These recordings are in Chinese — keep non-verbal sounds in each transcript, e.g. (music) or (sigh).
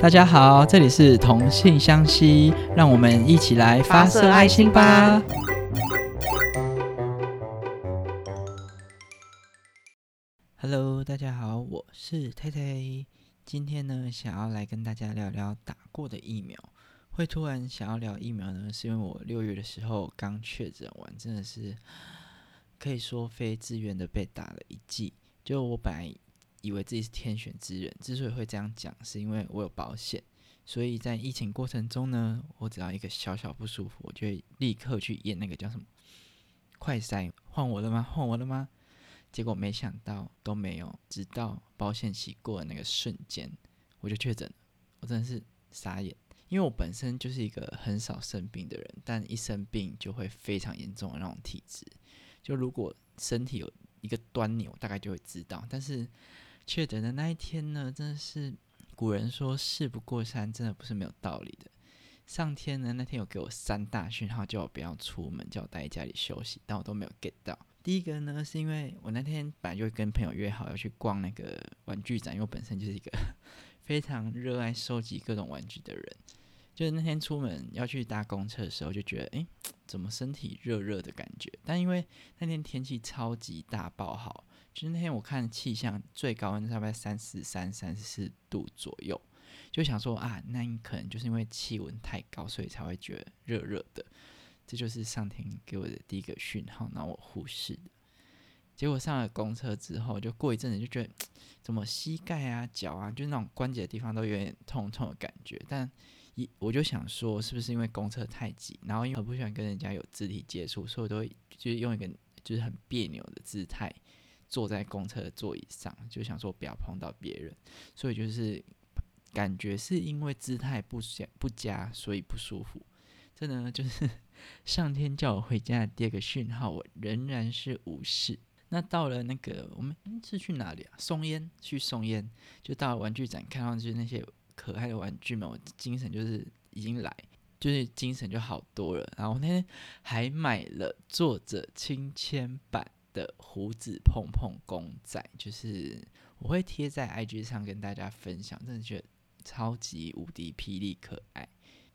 大家好，这里是同性相吸，让我们一起来发射爱心吧。Hello，大家好，我是太太。今天呢，想要来跟大家聊聊打过的疫苗。会突然想要聊疫苗呢，是因为我六月的时候刚确诊完，真的是可以说非自愿的被打了一剂。就我本来以为自己是天选之人，之所以会这样讲，是因为我有保险，所以在疫情过程中呢，我只要一个小小不舒服，我就会立刻去验那个叫什么快筛，换我了吗？换我了吗？结果没想到都没有，直到保险期过的那个瞬间，我就确诊了，我真的是傻眼。因为我本身就是一个很少生病的人，但一生病就会非常严重的那种体质。就如果身体有一个端倪，我大概就会知道。但是确诊的那一天呢，真的是古人说事不过三，真的不是没有道理的。上天呢那天有给我三大讯号，叫我不要出门，叫我待在家里休息，但我都没有 get 到。第一个呢，是因为我那天本来就跟朋友约好要去逛那个玩具展，因为我本身就是一个 (laughs) 非常热爱收集各种玩具的人。就是那天出门要去搭公车的时候，就觉得哎，怎么身体热热的感觉？但因为那天天气超级大爆好，就是那天我看气象最高温大概三十三、三十四度左右，就想说啊，那你可能就是因为气温太高，所以才会觉得热热的。这就是上天给我的第一个讯号，然后我忽视的。结果上了公车之后，就过一阵子就觉得怎么膝盖啊、脚啊，就是那种关节的地方都有点痛痛的感觉，但。一我就想说，是不是因为公车太挤，然后因为我不喜欢跟人家有肢体接触，所以我都会就是用一个就是很别扭的姿态坐在公车的座椅上，就想说不要碰到别人，所以就是感觉是因为姿态不不佳，所以不舒服。这呢就是 (laughs) 上天叫我回家的第二个讯号，我仍然是无视。那到了那个我们是去哪里啊？松烟去松烟，就到玩具展，看上去那些。可爱的玩具们，我精神就是已经来，就是精神就好多了。然后那天还买了作者亲签版的胡子碰碰公仔，就是我会贴在 IG 上跟大家分享，真的觉得超级无敌霹雳可爱。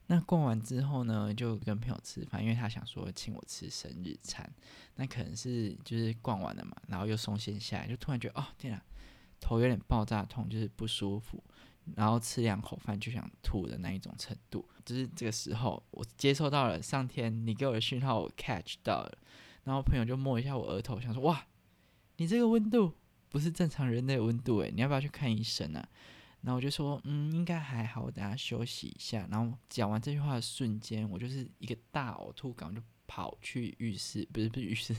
那逛完之后呢，就跟朋友吃饭，因为他想说请我吃生日餐。那可能是就是逛完了嘛，然后又松懈下来，就突然觉得哦天啊，头有点爆炸痛，就是不舒服。然后吃两口饭就想吐的那一种程度，就是这个时候我接收到了上天你给我的讯号，我 catch 到了。然后朋友就摸一下我额头，想说哇，你这个温度不是正常人类温度诶，你要不要去看医生啊？然后我就说嗯，应该还好，我等下休息一下。然后讲完这句话的瞬间，我就是一个大呕吐感，就。跑去浴室，不是不是浴室，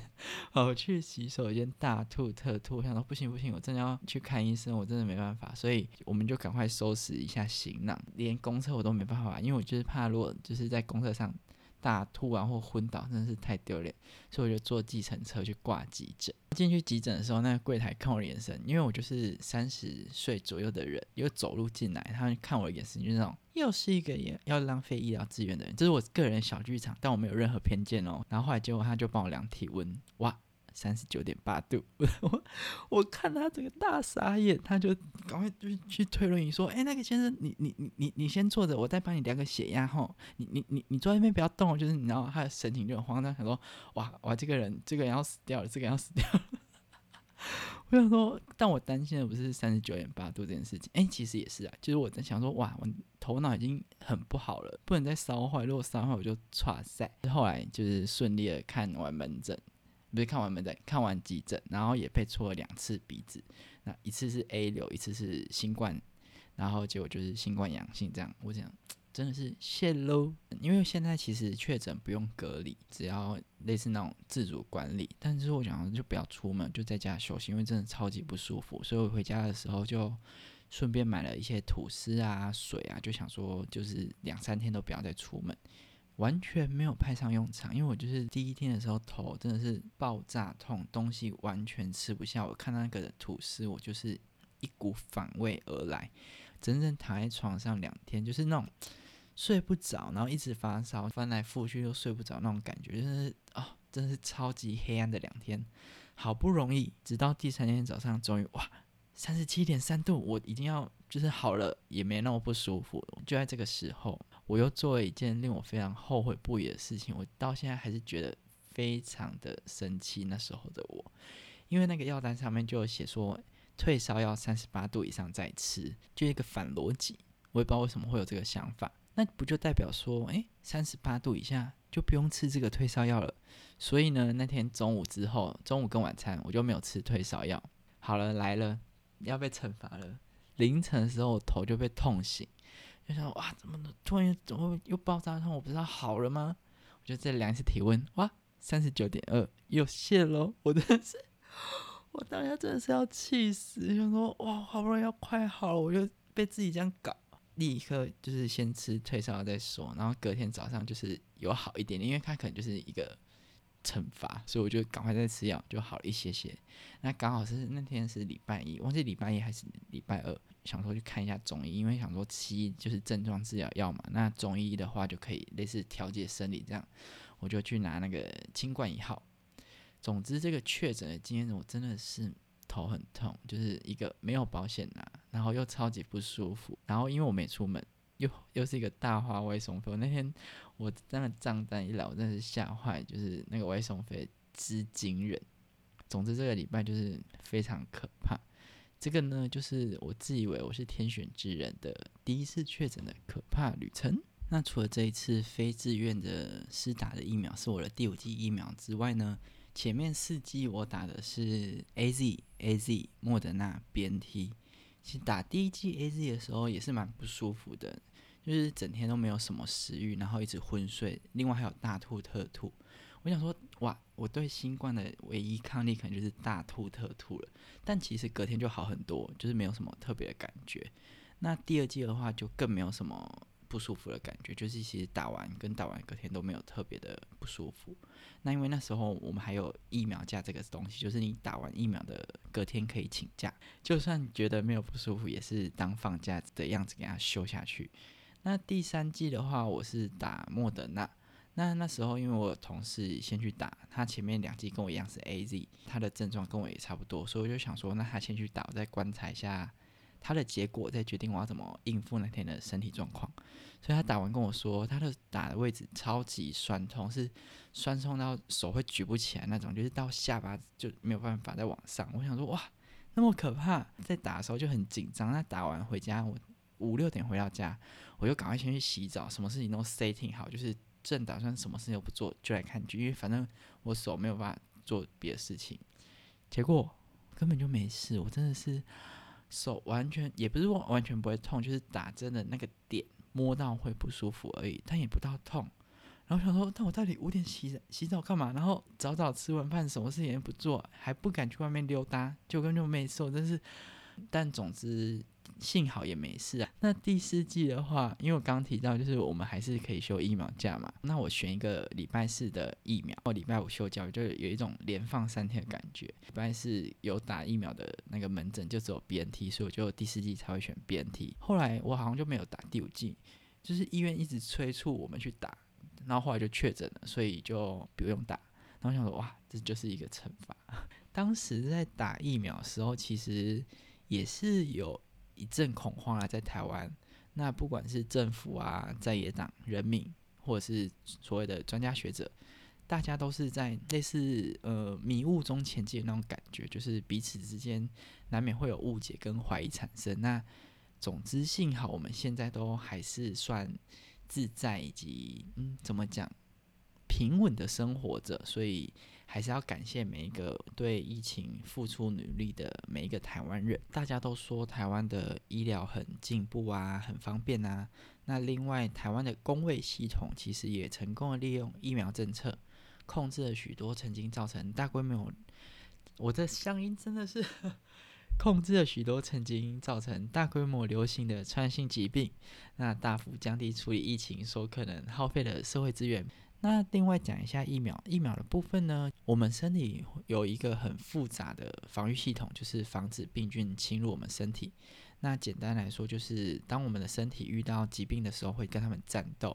跑去洗手间大吐特吐，想说不行不行，我真的要去看医生，我真的没办法，所以我们就赶快收拾一下行囊，连公车我都没办法，因为我就是怕如果就是在公车上。大吐完或昏倒真的是太丢脸，所以我就坐计程车去挂急诊。进去急诊的时候，那个柜台看我的眼神，因为我就是三十岁左右的人，又走路进来，他们看我的眼神就是那种又是一个也要浪费医疗资源的人。这是我个人小剧场，但我没有任何偏见哦。然后后来结果他就帮我量体温，哇！三十九点八度，我 (laughs) 我看他这个大傻眼，他就赶快就是去推轮椅说：“哎，那个先生，你你你你你先坐着，我再帮你量个血压吼。你你你你坐在那边不要动，就是你知道他的神情就很慌张，他说：哇哇，这个人这个人要死掉了，这个人要死掉了。(laughs) 我想说，但我担心的不是三十九点八度这件事情，哎，其实也是啊，就是我在想说，哇，我头脑已经很不好了，不能再烧坏，如果烧坏我就岔赛。后来就是顺利的看完门诊。不是看完门诊，看完急诊，然后也被戳了两次鼻子，那一次是 A 流，一次是新冠，然后结果就是新冠阳性，这样我讲真的是谢喽。因为现在其实确诊不用隔离，只要类似那种自主管理，但是我想就不要出门，就在家休息，因为真的超级不舒服，所以我回家的时候就顺便买了一些吐司啊、水啊，就想说就是两三天都不要再出门。完全没有派上用场，因为我就是第一天的时候头真的是爆炸痛，东西完全吃不下。我看到那个吐司，我就是一股反胃而来，整整躺在床上两天，就是那种睡不着，然后一直发烧，翻来覆去又睡不着那种感觉，就是啊，真是超级黑暗的两天。好不容易，直到第三天早上，终于哇三十七点三度，我已经要就是好了，也没那么不舒服。就在这个时候，我又做了一件令我非常后悔不已的事情，我到现在还是觉得非常的生气。那时候的我，因为那个药单上面就有写说，退烧药三十八度以上再吃，就一个反逻辑。我也不知道为什么会有这个想法，那不就代表说，诶，三十八度以下就不用吃这个退烧药了？所以呢，那天中午之后，中午跟晚餐我就没有吃退烧药。好了，来了。要被惩罚了。凌晨的时候，头就被痛醒，就想哇，怎么突然怎么又爆炸痛？我不知道好了吗？我就再量一次体温，哇，三十九点二，又谢喽！我真的是，(laughs) 我当下真的是要气死，想说哇，好不容易要快好了，我就被自己这样搞，立刻就是先吃退烧药再说，然后隔天早上就是有好一点点，因为它可能就是一个。惩罚，所以我就赶快再吃药，就好了一些些。那刚好是那天是礼拜一，忘记礼拜一还是礼拜二，想说去看一下中医，因为想说西医就是症状治疗药嘛，那中医的话就可以类似调节生理这样，我就去拿那个清冠一号。总之，这个确诊的经验，我真的是头很痛，就是一个没有保险拿，然后又超级不舒服，然后因为我没出门。又又是一个大花外送费，那天我真的账单一来，我真的是吓坏，就是那个外送费之惊人。总之这个礼拜就是非常可怕。这个呢，就是我自以为我是天选之人的第一次确诊的可怕旅程。那除了这一次非自愿的施打的疫苗是我的第五剂疫苗之外呢，前面四剂我打的是 A Z A Z 莫德纳 B N T。其实打第一剂 A Z 的时候也是蛮不舒服的，就是整天都没有什么食欲，然后一直昏睡，另外还有大吐特吐。我想说，哇，我对新冠的唯一抗力可能就是大吐特吐了。但其实隔天就好很多，就是没有什么特别的感觉。那第二剂的话就更没有什么。不舒服的感觉，就是其实打完跟打完隔天都没有特别的不舒服。那因为那时候我们还有疫苗假这个东西，就是你打完疫苗的隔天可以请假，就算觉得没有不舒服，也是当放假的样子给他休下去。那第三季的话，我是打莫德纳。那那时候因为我同事先去打，他前面两季跟我一样是 A Z，他的症状跟我也差不多，所以我就想说，那他先去打，我再观察一下。他的结果再决定我要怎么应付那天的身体状况，所以他打完跟我说，他的打的位置超级酸痛，是酸痛到手会举不起来那种，就是到下巴就没有办法再往上。我想说哇，那么可怕，在打的时候就很紧张。那打完回家，我五六点回到家，我就赶快先去洗澡，什么事情都 setting 好，就是正打算什么事情都不做就来看剧，因为反正我手没有办法做别的事情。结果根本就没事，我真的是。手完全也不是说完全不会痛，就是打针的那个点摸到会不舒服而已，但也不到痛。然后想说，那我到底五点洗洗澡干嘛？然后早早吃完饭，什么事情也不做，还不敢去外面溜达，就根本就没事。我真是，但总之。幸好也没事啊。那第四季的话，因为我刚刚提到，就是我们还是可以休疫苗假嘛。那我选一个礼拜四的疫苗，或礼拜五休假，就有一种连放三天的感觉。礼拜四有打疫苗的那个门诊就只有 BNT，所以我就第四季才会选 BNT。后来我好像就没有打第五季，就是医院一直催促我们去打，然后后来就确诊了，所以就不用打。然后想说，哇，这就是一个惩罚。(laughs) 当时在打疫苗的时候，其实也是有。一阵恐慌啊，在台湾，那不管是政府啊、在野党、人民，或者是所谓的专家学者，大家都是在类似呃迷雾中前进的那种感觉，就是彼此之间难免会有误解跟怀疑产生。那总之，幸好我们现在都还是算自在，以及嗯，怎么讲，平稳的生活着，所以。还是要感谢每一个对疫情付出努力的每一个台湾人。大家都说台湾的医疗很进步啊，很方便啊。那另外，台湾的公卫系统其实也成功的利用疫苗政策，控制了许多曾经造成大规模……我的乡音真的是 (laughs) 控制了许多曾经造成大规模流行的传染性疾病，那大幅降低处理疫情所可能耗费的社会资源。那另外讲一下疫苗，疫苗的部分呢，我们身体有一个很复杂的防御系统，就是防止病菌侵入我们身体。那简单来说，就是当我们的身体遇到疾病的时候，会跟他们战斗。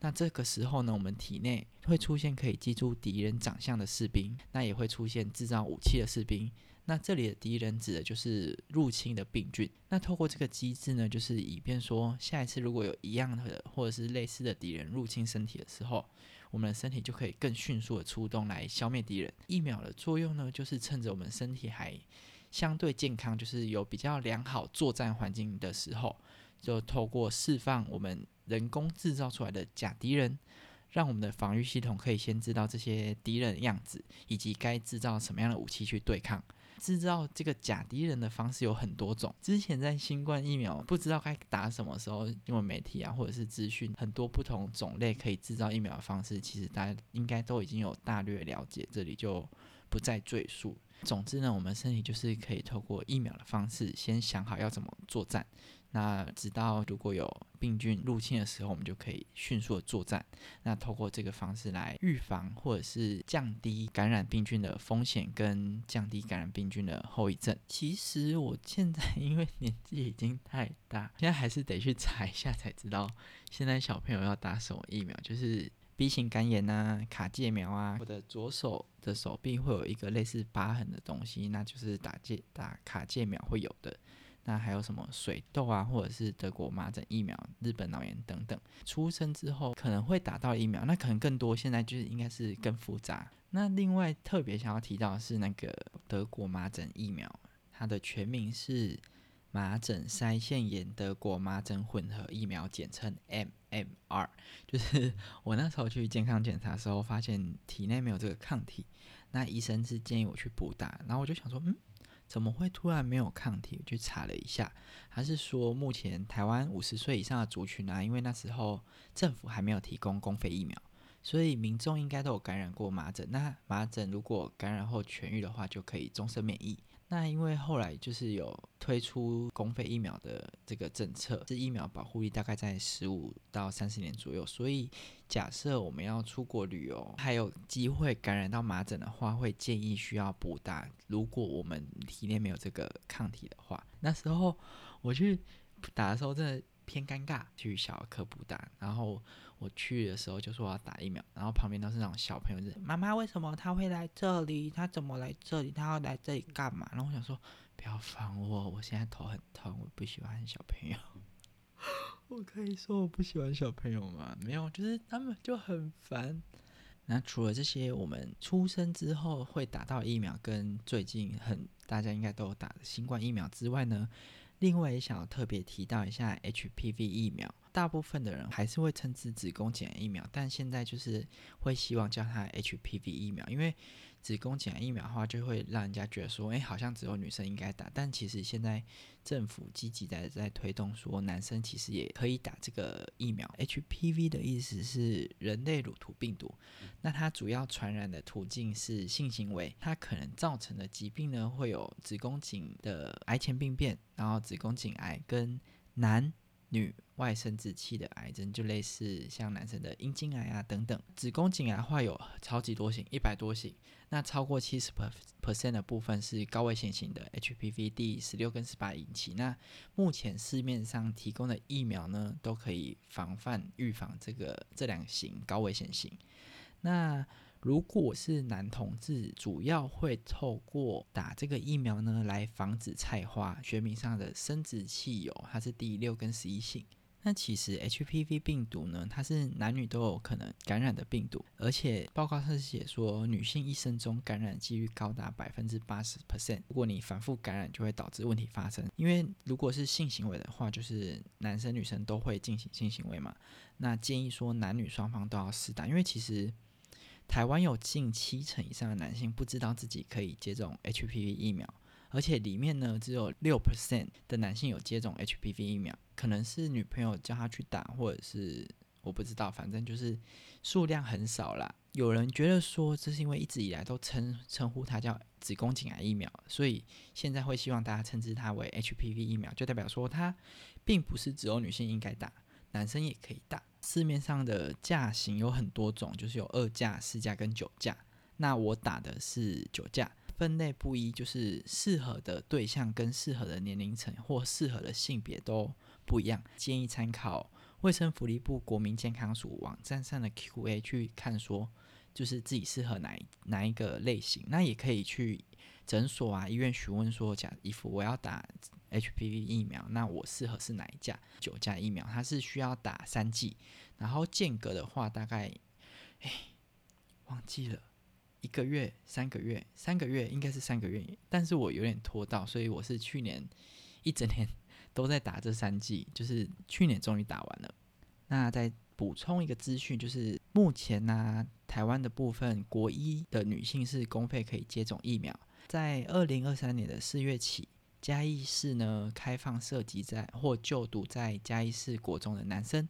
那这个时候呢，我们体内会出现可以记住敌人长相的士兵，那也会出现制造武器的士兵。那这里的敌人指的就是入侵的病菌。那透过这个机制呢，就是以便说下一次如果有一样的或者是类似的敌人入侵身体的时候，我们的身体就可以更迅速的出动来消灭敌人。疫苗的作用呢，就是趁着我们身体还相对健康，就是有比较良好作战环境的时候，就透过释放我们人工制造出来的假敌人。让我们的防御系统可以先知道这些敌人的样子，以及该制造什么样的武器去对抗。制造这个假敌人的方式有很多种。之前在新冠疫苗不知道该打什么时候，因为媒体啊或者是资讯很多不同种类可以制造疫苗的方式，其实大家应该都已经有大略了解，这里就不再赘述。总之呢，我们身体就是可以透过疫苗的方式，先想好要怎么作战。那直到如果有病菌入侵的时候，我们就可以迅速的作战。那透过这个方式来预防或者是降低感染病菌的风险，跟降低感染病菌的后遗症。其实我现在因为年纪已经太大，现在还是得去查一下才知道，现在小朋友要打什么疫苗，就是 B 型肝炎啊、卡介苗啊。我的左手的手臂会有一个类似疤痕的东西，那就是打介打卡介苗会有的。那还有什么水痘啊，或者是德国麻疹疫苗、日本脑炎等等，出生之后可能会打到疫苗，那可能更多。现在就是应该是更复杂。那另外特别想要提到的是那个德国麻疹疫苗，它的全名是麻疹腮腺炎德国麻疹混合疫苗，简称 MMR。就是我那时候去健康检查的时候，发现体内没有这个抗体，那医生是建议我去补打，然后我就想说，嗯。怎么会突然没有抗体？去查了一下，还是说目前台湾五十岁以上的族群呢？因为那时候政府还没有提供公费疫苗，所以民众应该都有感染过麻疹。那麻疹如果感染后痊愈的话，就可以终身免疫。那因为后来就是有推出公费疫苗的这个政策，这疫苗保护力大概在十五到三十年左右，所以假设我们要出国旅游，还有机会感染到麻疹的话，会建议需要补打。如果我们体内没有这个抗体的话，那时候我去打的时候真的偏尴尬，去小儿科补打，然后。我去的时候就说我要打疫苗，然后旁边都是那种小朋友，是妈妈为什么他会来这里？他怎么来这里？他要来这里干嘛？然后我想说不要烦我，我现在头很痛，我不喜欢小朋友。(laughs) 我可以说我不喜欢小朋友吗？没有，就是他们就很烦。那除了这些，我们出生之后会打到疫苗，跟最近很大家应该都有打的新冠疫苗之外呢，另外也想要特别提到一下 HPV 疫苗。大部分的人还是会称之子宫颈癌疫苗，但现在就是会希望叫它 HPV 疫苗，因为子宫颈癌疫苗的话，就会让人家觉得说，哎，好像只有女生应该打。但其实现在政府积极在在推动，说男生其实也可以打这个疫苗。HPV 的意思是人类乳头病毒，那它主要传染的途径是性行为，它可能造成的疾病呢，会有子宫颈的癌前病变，然后子宫颈癌跟男。女外生殖器的癌症就类似像男生的阴茎癌啊等等，子宫颈癌话有超级多型，一百多型，那超过七十 percent 的部分是高危险型的 HPV 第十六跟十八引起。那目前市面上提供的疫苗呢，都可以防范预防这个这两型高危险型。那如果是男同志，主要会透过打这个疫苗呢，来防止菜花，学名上的生殖器有，它是第六跟十一型。那其实 HPV 病毒呢，它是男女都有可能感染的病毒，而且报告上写说，女性一生中感染几率高达百分之八十 percent。如果你反复感染，就会导致问题发生。因为如果是性行为的话，就是男生女生都会进行性行为嘛，那建议说男女双方都要试打，因为其实。台湾有近七成以上的男性不知道自己可以接种 HPV 疫苗，而且里面呢只有六 percent 的男性有接种 HPV 疫苗，可能是女朋友叫他去打，或者是我不知道，反正就是数量很少啦。有人觉得说这是因为一直以来都称称呼它叫子宫颈癌疫苗，所以现在会希望大家称之它为 HPV 疫苗，就代表说它并不是只有女性应该打，男生也可以打。市面上的价型有很多种，就是有二价、四价跟九价。那我打的是九价，分类不一，就是适合的对象跟适合的年龄层或适合的性别都不一样。建议参考卫生福利部国民健康署网站上的 Q&A 去看，说就是自己适合哪哪一个类型。那也可以去诊所啊、医院询问说，假衣服我要打 HPV 疫苗，那我适合是哪一价？九价疫苗，它是需要打三剂，然后间隔的话大概，哎，忘记了，一个月、三个月、三个月应该是三个月，但是我有点拖到，所以我是去年一整年 (laughs) 都在打这三剂，就是去年终于打完了。那再补充一个资讯，就是目前呢，台湾的部分国一的女性是公费可以接种疫苗，在二零二三年的四月起。嘉义市呢，开放涉及在或就读在嘉义市国中的男生，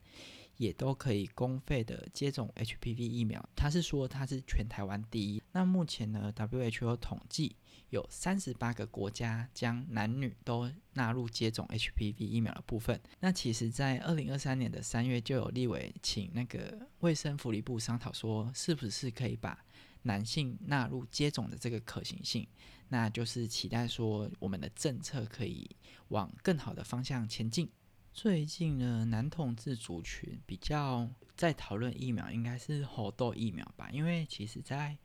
也都可以公费的接种 HPV 疫苗。他是说他是全台湾第一。那目前呢，WHO 统计有三十八个国家将男女都纳入接种 HPV 疫苗的部分。那其实，在二零二三年的三月，就有立委请那个卫生福利部商讨说，是不是可以把男性纳入接种的这个可行性。那就是期待说，我们的政策可以往更好的方向前进。最近呢，男同志族群比较在讨论疫苗，应该是猴痘疫苗吧？因为其实在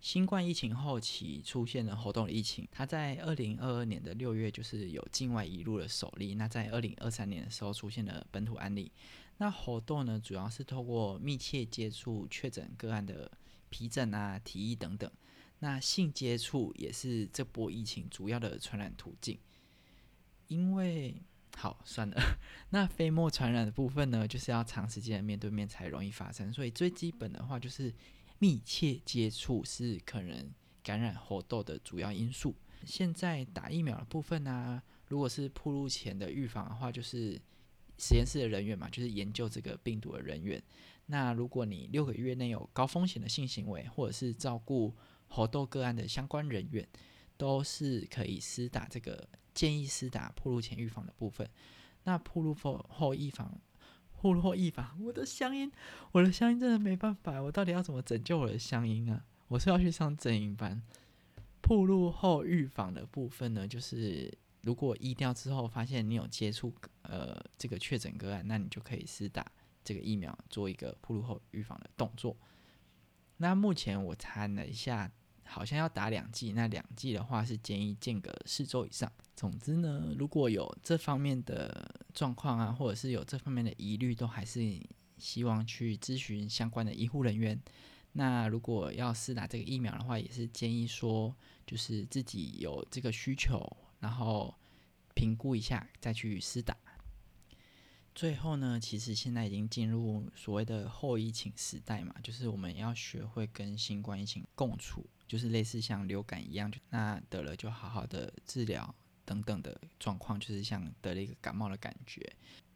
新冠疫情后期出现了猴痘疫情，它在二零二二年的六月就是有境外移入的首例。那在二零二三年的时候出现了本土案例。那猴痘呢，主要是透过密切接触确诊个案的皮疹啊、体液等等。那性接触也是这波疫情主要的传染途径，因为好算了，(laughs) 那飞沫传染的部分呢，就是要长时间面对面才容易发生，所以最基本的话就是密切接触是可能感染活动的主要因素。现在打疫苗的部分呢，如果是铺路前的预防的话，就是实验室的人员嘛，就是研究这个病毒的人员。那如果你六个月内有高风险的性行为，或者是照顾猴痘个案的相关人员都是可以施打这个建议施打铺路前预防的部分。那铺路后后预防，铺路后预防，我的乡音，我的乡音真的没办法，我到底要怎么拯救我的乡音啊？我是要去上正音班。铺路后预防的部分呢，就是如果疫调之后发现你有接触呃这个确诊个案，那你就可以施打这个疫苗，做一个铺路后预防的动作。那目前我查了一下，好像要打两剂。那两剂的话是建议间隔四周以上。总之呢，如果有这方面的状况啊，或者是有这方面的疑虑，都还是希望去咨询相关的医护人员。那如果要试打这个疫苗的话，也是建议说，就是自己有这个需求，然后评估一下再去试打。最后呢，其实现在已经进入所谓的后疫情时代嘛，就是我们要学会跟新冠疫情共处，就是类似像流感一样，就那得了就好好的治疗等等的状况，就是像得了一个感冒的感觉。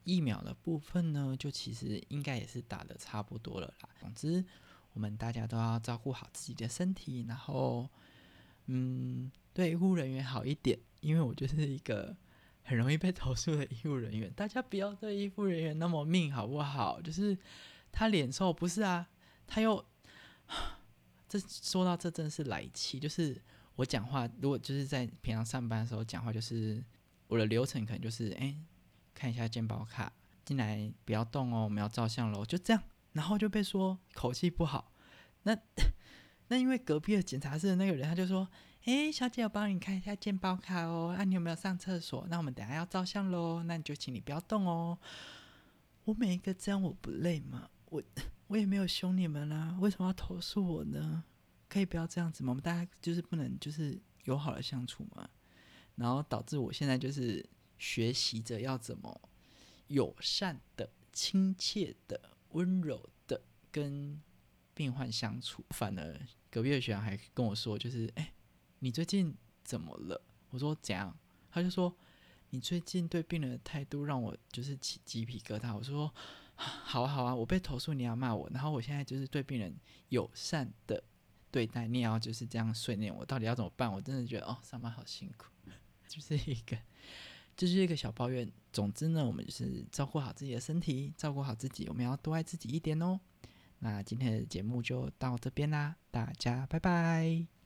疫苗的部分呢，就其实应该也是打的差不多了啦。总之，我们大家都要照顾好自己的身体，然后嗯，对医护人员好一点，因为我就是一个。很容易被投诉的医护人员，大家不要对医护人员那么命，好不好？就是他脸臭，不是啊？他又这说到这，真是来气。就是我讲话，如果就是在平常上班的时候讲话，就是我的流程可能就是，哎，看一下健保卡，进来不要动哦，我们要照相喽，就这样，然后就被说口气不好。那 (laughs) 那因为隔壁的检查室的那个人，他就说。哎，小姐，我帮你看一下健保卡哦。啊，你有没有上厕所？那我们等下要照相喽。那你就请你不要动哦。我每一个这样我不累吗？我我也没有凶你们啦，为什么要投诉我呢？可以不要这样子吗？我们大家就是不能就是友好的相处嘛？然后导致我现在就是学习着要怎么友善的、亲切的、温柔的跟病患相处。反而隔壁的学长还跟我说，就是哎。你最近怎么了？我说怎样？他就说你最近对病人的态度让我就是起鸡皮疙瘩。我说好啊好啊，我被投诉你要骂我，然后我现在就是对病人友善的对待，你也要就是这样训练我，到底要怎么办？我真的觉得哦，上班好辛苦，(laughs) 就是一个就是一个小抱怨。总之呢，我们就是照顾好自己的身体，照顾好自己，我们要多爱自己一点哦。那今天的节目就到这边啦，大家拜拜。